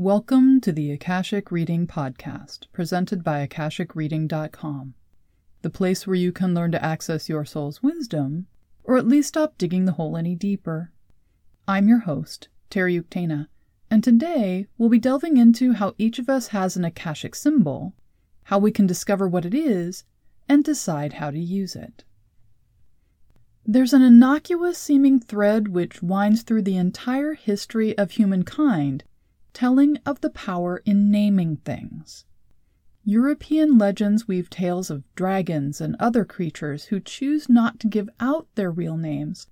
Welcome to the Akashic Reading Podcast, presented by AkashicReading.com, the place where you can learn to access your soul's wisdom, or at least stop digging the hole any deeper. I'm your host, Terry Uktana, and today we'll be delving into how each of us has an Akashic symbol, how we can discover what it is, and decide how to use it. There's an innocuous seeming thread which winds through the entire history of humankind, telling of the power in naming things. European legends weave tales of dragons and other creatures who choose not to give out their real names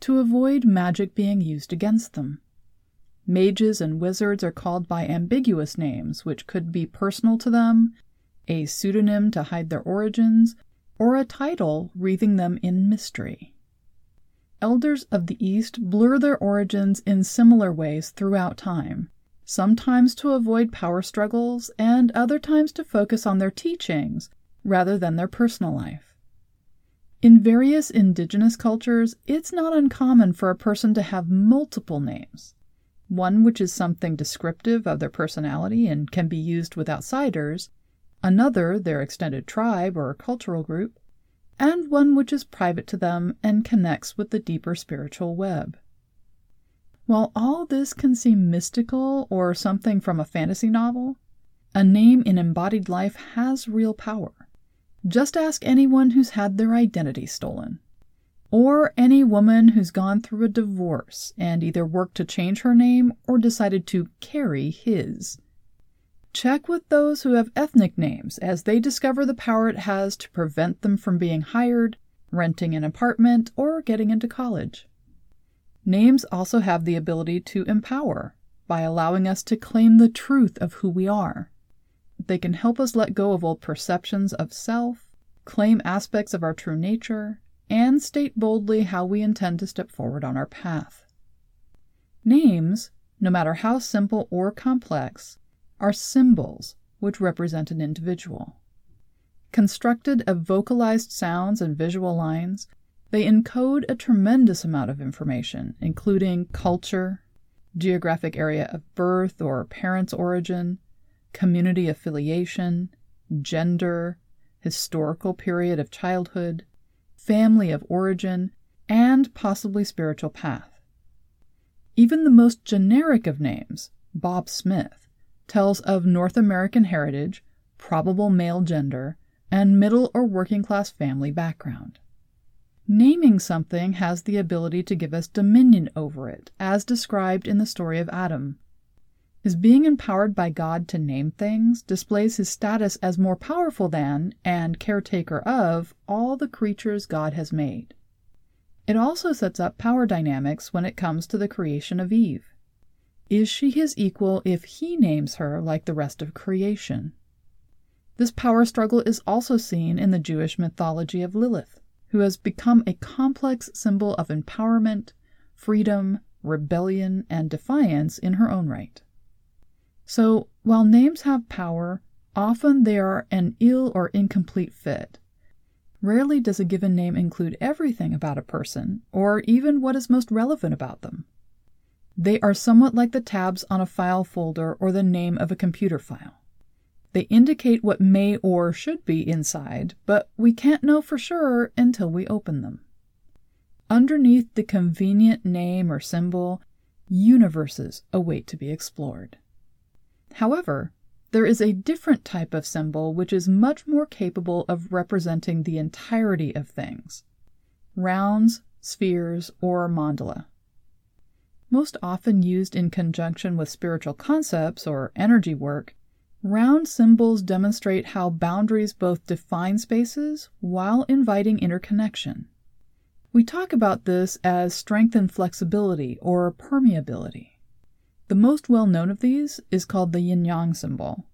to avoid magic being used against them. Mages and wizards are called by ambiguous names, which could be personal to them, a pseudonym to hide their origins, or a title wreathing them in mystery elders of the East blur their origins in similar ways throughout time, sometimes to avoid power struggles, and other times to focus on their teachings rather than their personal life. In various indigenous cultures, it's not uncommon for a person to have multiple names. One which is something descriptive of their personality and can be used with outsiders, another their extended tribe or cultural group, and one which is private to them and connects with the deeper spiritual web. While all this can seem mystical or something from a fantasy novel, a name in embodied life has real power. Just ask anyone who's had their identity stolen. Or any woman who's gone through a divorce and either worked to change her name or decided to carry his. Check with those who have ethnic names as they discover the power it has to prevent them from being hired, renting an apartment, or getting into college. Names also have the ability to empower by allowing us to claim the truth of who we are. They can help us let go of old perceptions of self, claim aspects of our true nature, and state boldly how we intend to step forward on our path. Names, no matter how simple or complex, are symbols which represent an individual. Constructed of vocalized sounds and visual lines, they encode a tremendous amount of information, including culture, geographic area of birth or parents' origin, community affiliation, gender, historical period of childhood, family of origin, and possibly spiritual path. Even the most generic of names, Bob Smith, tells of North American heritage, probable male gender, and middle or working class family background. Naming something has the ability to give us dominion over it, as described in the story of Adam. His being empowered by God to name things displays his status as more powerful than and caretaker of all the creatures God has made. It also sets up power dynamics when it comes to the creation of Eve. Is she his equal if he names her like the rest of creation? This power struggle is also seen in the Jewish mythology of Lilith, who has become a complex symbol of empowerment, freedom, rebellion, and defiance in her own right. So, while names have power, often they are an ill or incomplete fit. Rarely does a given name include everything about a person, or even what is most relevant about them. They are somewhat like the tabs on a file folder or the name of a computer file. They indicate what may or should be inside, but we can't know for sure until we open them. Underneath the convenient name or symbol, universes await to be explored. However, there is a different type of symbol which is much more capable of representing the entirety of things rounds, spheres, or mandala most often used in conjunction with spiritual concepts or energy work, round symbols demonstrate how boundaries both define spaces while inviting interconnection. We talk about this as strength and flexibility or permeability. The most well known of these is called the yin yang symbol.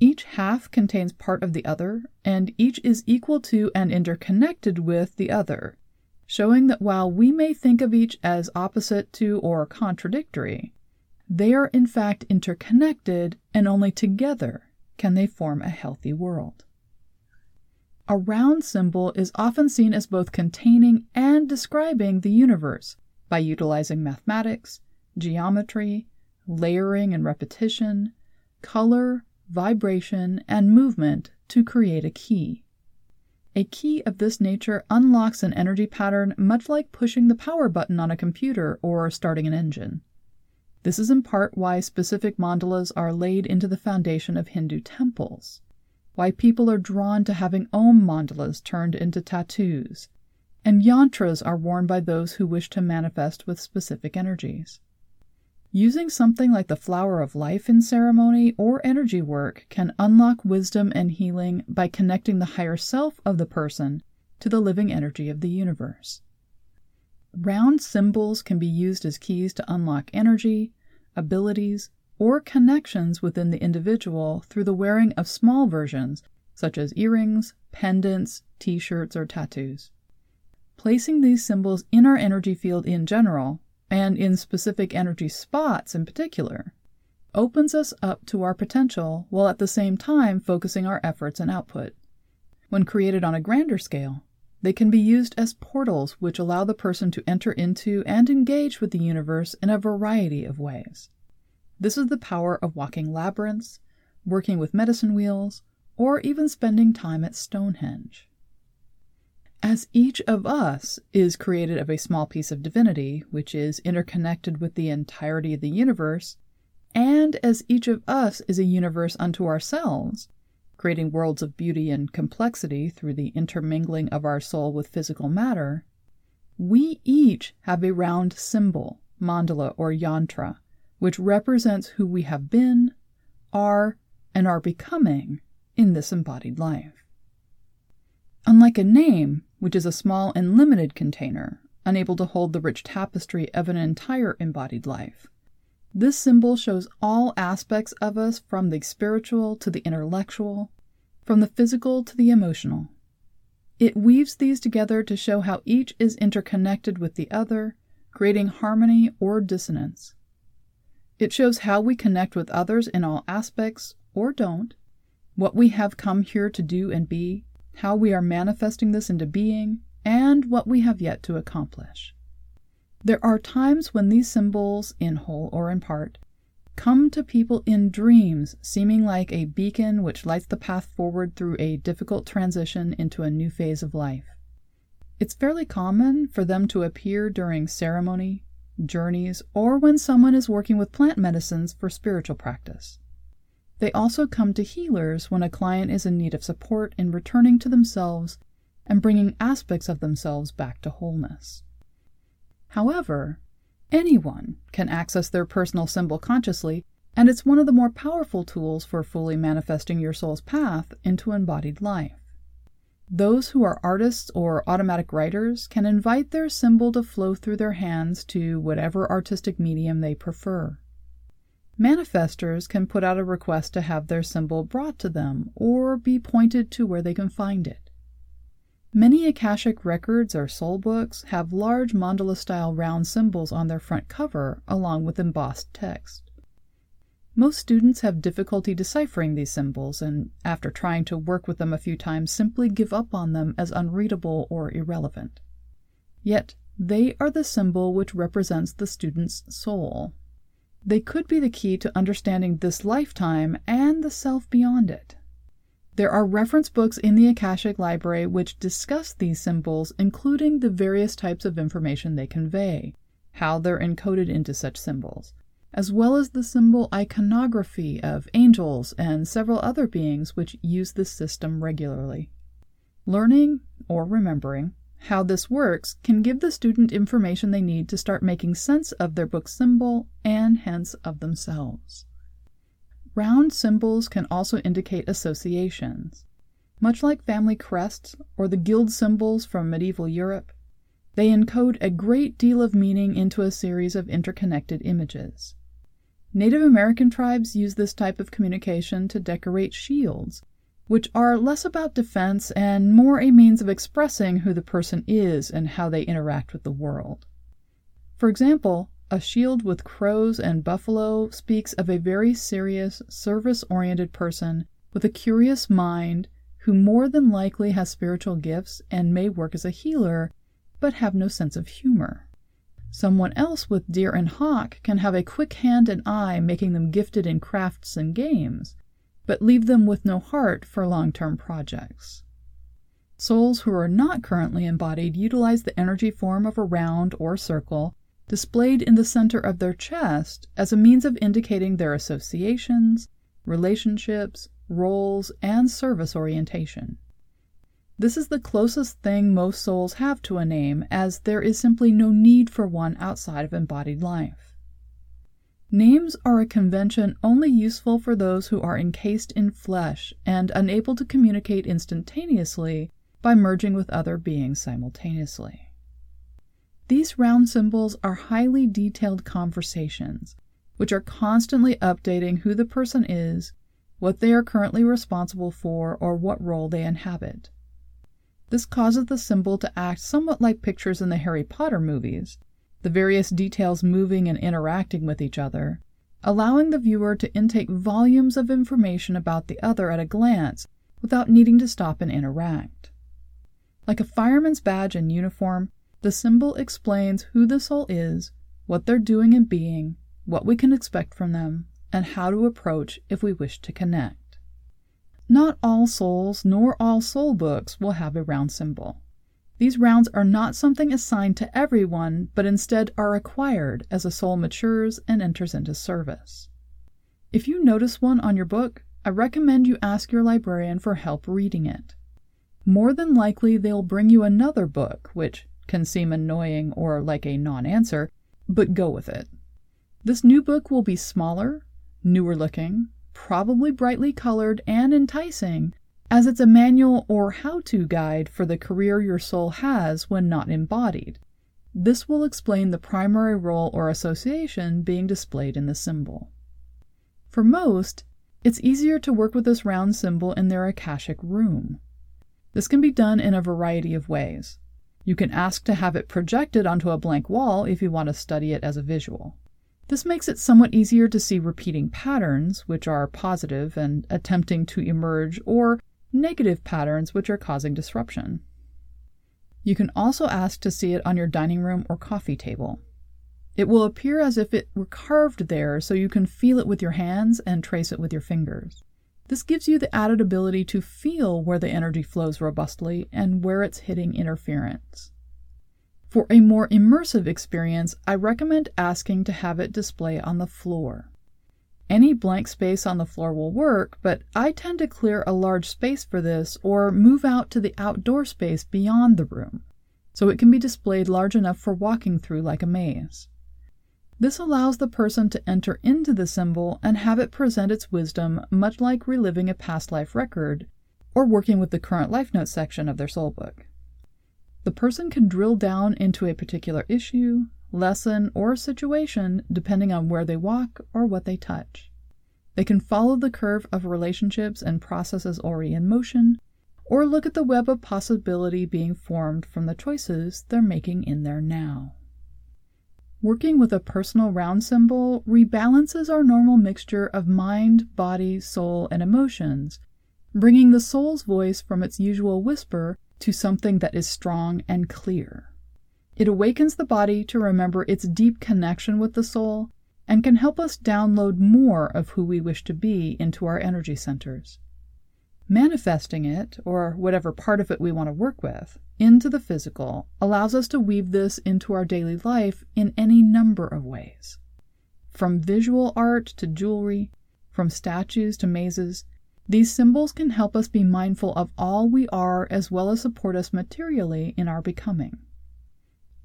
Each half contains part of the other, and each is equal to and interconnected with the other, showing that while we may think of each as opposite to or contradictory, they are in fact interconnected, and only together can they form a healthy world. A round symbol is often seen as both containing and describing the universe by utilizing mathematics, geometry, layering and repetition, color, vibration, and movement to create a key. A key of this nature unlocks an energy pattern much like pushing the power button on a computer or starting an engine. This is in part why specific mandalas are laid into the foundation of Hindu temples, why people are drawn to having Om mandalas turned into tattoos, and yantras are worn by those who wish to manifest with specific energies. Using something like the flower of life in ceremony or energy work can unlock wisdom and healing by connecting the higher self of the person to the living energy of the universe. Round symbols can be used as keys to unlock energy, abilities, or connections within the individual through the wearing of small versions, such as earrings, pendants, t shirts, or tattoos. Placing these symbols in our energy field in general, and in specific energy spots in particular, opens us up to our potential while at the same time focusing our efforts and output. When created on a grander scale, they can be used as portals which allow the person to enter into and engage with the universe in a variety of ways. This is the power of walking labyrinths, working with medicine wheels, or even spending time at Stonehenge. As each of us is created of a small piece of divinity, which is interconnected with the entirety of the universe, and as each of us is a universe unto ourselves, creating worlds of beauty and complexity through the intermingling of our soul with physical matter, we each have a round symbol, mandala or yantra, which represents who we have been, are, and are becoming in this embodied life. Unlike a name, which is a small and limited container, unable to hold the rich tapestry of an entire embodied life. This symbol shows all aspects of us from the spiritual to the intellectual, from the physical to the emotional. It weaves these together to show how each is interconnected with the other, creating harmony or dissonance. It shows how we connect with others in all aspects, or don't, what we have come here to do and be, how we are manifesting this into being, and what we have yet to accomplish. There are times when these symbols, in whole or in part, come to people in dreams, seeming like a beacon which lights the path forward through a difficult transition into a new phase of life. It's fairly common for them to appear during ceremony, journeys, or when someone is working with plant medicines for spiritual practice. They also come to healers when a client is in need of support in returning to themselves and bringing aspects of themselves back to wholeness. However, anyone can access their personal symbol consciously, and it's one of the more powerful tools for fully manifesting your soul's path into embodied life. Those who are artists or automatic writers can invite their symbol to flow through their hands to whatever artistic medium they prefer. Manifestors can put out a request to have their symbol brought to them or be pointed to where they can find it. Many Akashic records or soul books have large mandala style round symbols on their front cover along with embossed text. Most students have difficulty deciphering these symbols and, after trying to work with them a few times, simply give up on them as unreadable or irrelevant. Yet, they are the symbol which represents the student's soul. They could be the key to understanding this lifetime and the self beyond it. There are reference books in the Akashic Library which discuss these symbols, including the various types of information they convey, how they're encoded into such symbols, as well as the symbol iconography of angels and several other beings which use this system regularly. Learning, or remembering, how this works can give the student information they need to start making sense of their book symbol and hence of themselves. Round symbols can also indicate associations. Much like family crests or the guild symbols from medieval Europe, they encode a great deal of meaning into a series of interconnected images. Native American tribes use this type of communication to decorate shields which are less about defense and more a means of expressing who the person is and how they interact with the world. For example, a shield with crows and buffalo speaks of a very serious, service oriented person with a curious mind who more than likely has spiritual gifts and may work as a healer, but have no sense of humor. Someone else with deer and hawk can have a quick hand and eye, making them gifted in crafts and games, but leave them with no heart for long term projects. Souls who are not currently embodied utilize the energy form of a round or circle displayed in the center of their chest as a means of indicating their associations, relationships, roles, and service orientation. This is the closest thing most souls have to a name, as there is simply no need for one outside of embodied life. Names are a convention only useful for those who are encased in flesh and unable to communicate instantaneously by merging with other beings simultaneously. These round symbols are highly detailed conversations, which are constantly updating who the person is, what they are currently responsible for, or what role they inhabit. This causes the symbol to act somewhat like pictures in the Harry Potter movies, the various details moving and interacting with each other, allowing the viewer to intake volumes of information about the other at a glance without needing to stop and interact. Like a fireman's badge and uniform, the symbol explains who the soul is, what they're doing and being, what we can expect from them, and how to approach if we wish to connect. Not all souls nor all soul books will have a round symbol. These rounds are not something assigned to everyone, but instead are acquired as a soul matures and enters into service. If you notice one on your book, I recommend you ask your librarian for help reading it. More than likely, they'll bring you another book, which can seem annoying or like a non answer, but go with it. This new book will be smaller, newer looking, probably brightly colored and enticing, as it's a manual or how to guide for the career your soul has when not embodied. This will explain the primary role or association being displayed in the symbol. For most, it's easier to work with this round symbol in their Akashic room. This can be done in a variety of ways. You can ask to have it projected onto a blank wall if you want to study it as a visual. This makes it somewhat easier to see repeating patterns, which are positive and attempting to emerge, or negative patterns, which are causing disruption. You can also ask to see it on your dining room or coffee table. It will appear as if it were carved there so you can feel it with your hands and trace it with your fingers. This gives you the added ability to feel where the energy flows robustly and where it's hitting interference. For a more immersive experience, I recommend asking to have it display on the floor. Any blank space on the floor will work, but I tend to clear a large space for this or move out to the outdoor space beyond the room, so it can be displayed large enough for walking through like a maze. This allows the person to enter into the symbol and have it present its wisdom, much like reliving a past life record or working with the current life notes section of their soul book. The person can drill down into a particular issue, lesson, or situation depending on where they walk or what they touch. They can follow the curve of relationships and processes already in motion, or look at the web of possibility being formed from the choices they're making in their now. Working with a personal round symbol rebalances our normal mixture of mind, body, soul, and emotions, bringing the soul's voice from its usual whisper to something that is strong and clear. It awakens the body to remember its deep connection with the soul and can help us download more of who we wish to be into our energy centers. Manifesting it, or whatever part of it we want to work with, into the physical allows us to weave this into our daily life in any number of ways. From visual art to jewelry, from statues to mazes, these symbols can help us be mindful of all we are as well as support us materially in our becoming.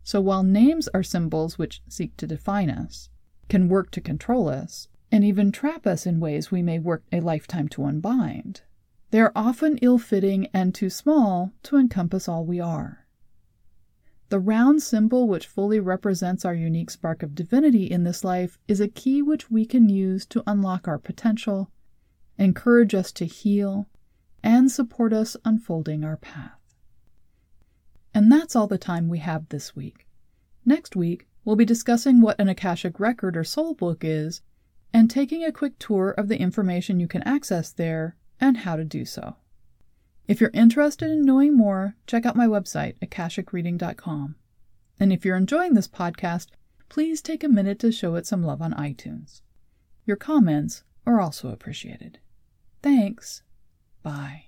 So while names are symbols which seek to define us, can work to control us, and even trap us in ways we may work a lifetime to unbind, they are often ill fitting and too small to encompass all we are. The round symbol, which fully represents our unique spark of divinity in this life, is a key which we can use to unlock our potential encourage us to heal, and support us unfolding our path. And that's all the time we have this week. Next week, we'll be discussing what an Akashic record or soul book is and taking a quick tour of the information you can access there and how to do so. If you're interested in knowing more, check out my website, akashicreading.com. And if you're enjoying this podcast, please take a minute to show it some love on iTunes. Your comments are also appreciated. Thanks. Bye.